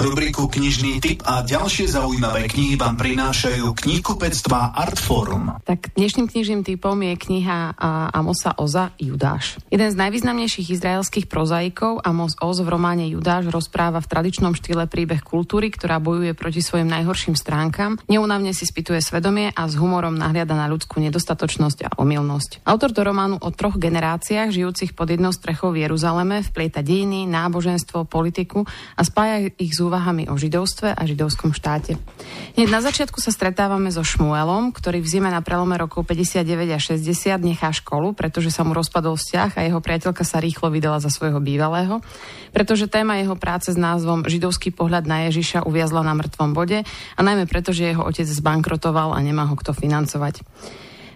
Rubriku Knižný typ a ďalšie zaujímavé knihy vám prinášajú knihkupectva Artforum. Tak dnešným knižným typom je kniha Amosa Oza Judáš. Jeden z najvýznamnejších izraelských prozaikov Amos Oz v románe Judáš rozpráva v tradičnom štýle príbeh kultúry, ktorá bojuje proti svojim najhorším stránkam, neunavne si spituje svedomie a s humorom nahliada na ľudskú nedostatočnosť a omylnosť. Autor do románu o troch generáciách žijúcich pod jednou strechou v Jeruzaleme vplieta dejiny, náboženstvo, politiku a spája ich úvahami o židovstve a židovskom štáte. Hneď na začiatku sa stretávame so Šmuelom, ktorý v zime na prelome rokov 59 a 60 nechá školu, pretože sa mu rozpadol vzťah a jeho priateľka sa rýchlo vydala za svojho bývalého, pretože téma jeho práce s názvom Židovský pohľad na Ježiša uviazla na mŕtvom bode a najmä preto, že jeho otec zbankrotoval a nemá ho kto financovať.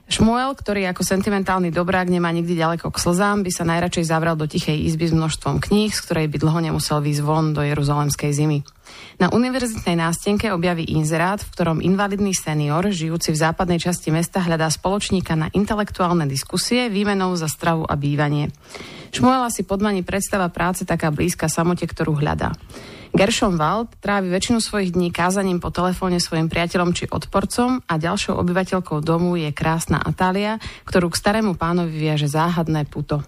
Šmuel, ktorý ako sentimentálny dobrák nemá nikdy ďaleko k slzám, by sa najradšej zavrel do tichej izby s množstvom kníh, z ktorej by dlho nemusel výjsť von do jeruzalemskej zimy. Na univerzitnej nástenke objaví inzerát, v ktorom invalidný senior, žijúci v západnej časti mesta, hľadá spoločníka na intelektuálne diskusie výmenou za stravu a bývanie. Šmuela si podmaní predstava práce taká blízka samote, ktorú hľadá. Gershon Wald trávi väčšinu svojich dní kázaním po telefóne svojim priateľom či odporcom a ďalšou obyvateľkou domu je krásna Atália, ktorú k starému pánovi viaže záhadné puto.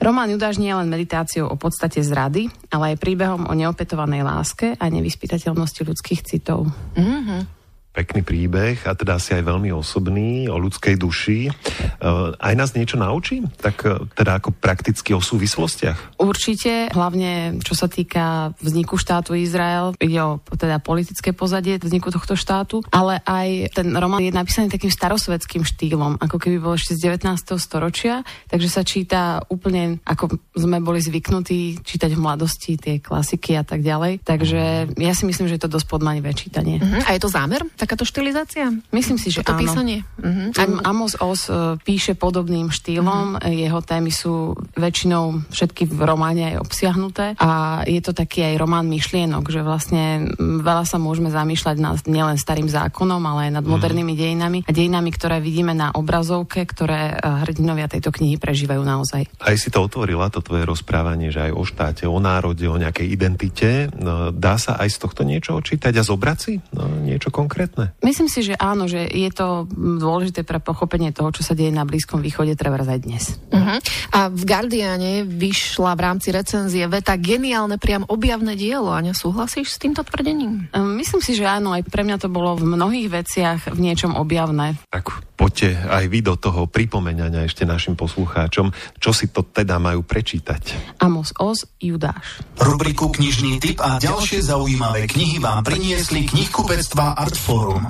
Román Judáš nie je len meditáciou o podstate zrady, ale aj príbehom o neopetovanej láske a nevyspytateľnosti ľudských citov. Mm-hmm pekný príbeh a teda asi aj veľmi osobný o ľudskej duši. E, aj nás niečo naučí? Tak e, teda ako prakticky o súvislostiach? Určite, hlavne čo sa týka vzniku štátu Izrael, ide o teda politické pozadie vzniku tohto štátu, ale aj ten román je napísaný takým starosvedským štýlom, ako keby bol ešte z 19. storočia, takže sa číta úplne ako sme boli zvyknutí čítať v mladosti tie klasiky a tak ďalej. Takže ja si myslím, že je to dosť podmanivé čítanie. Uh-huh. A je to zámer? Tak takáto štilizácia? Myslím si, že to áno. písanie? Uh-huh. Amos Oz uh, píše podobným štýlom, uh-huh. jeho témy sú väčšinou všetky v románe aj obsiahnuté a je to taký aj román myšlienok, že vlastne veľa sa môžeme zamýšľať nad nielen starým zákonom, ale aj nad uh-huh. modernými dejinami a dejinami, ktoré vidíme na obrazovke, ktoré hrdinovia tejto knihy prežívajú naozaj. Aj si to otvorila, to tvoje rozprávanie, že aj o štáte, o národe, o nejakej identite. No, dá sa aj z tohto niečo očítať a zobrať si no, niečo konkrétne? Podstatné? Myslím si, že áno, že je to dôležité pre pochopenie toho, čo sa deje na Blízkom východe, treba aj dnes. Uh-huh. A v Guardiane vyšla v rámci recenzie veta geniálne priam objavné dielo. Aňa, súhlasíš s týmto tvrdením? Ehm, myslím si, že áno, aj pre mňa to bolo v mnohých veciach v niečom objavné. Tak poďte aj vy do toho pripomenania ešte našim poslucháčom, čo si to teda majú prečítať. Amos Oz, Judáš. Rubriku Knižný typ a ďalšie zaujímavé knihy vám priniesli knihkupectva Artforum.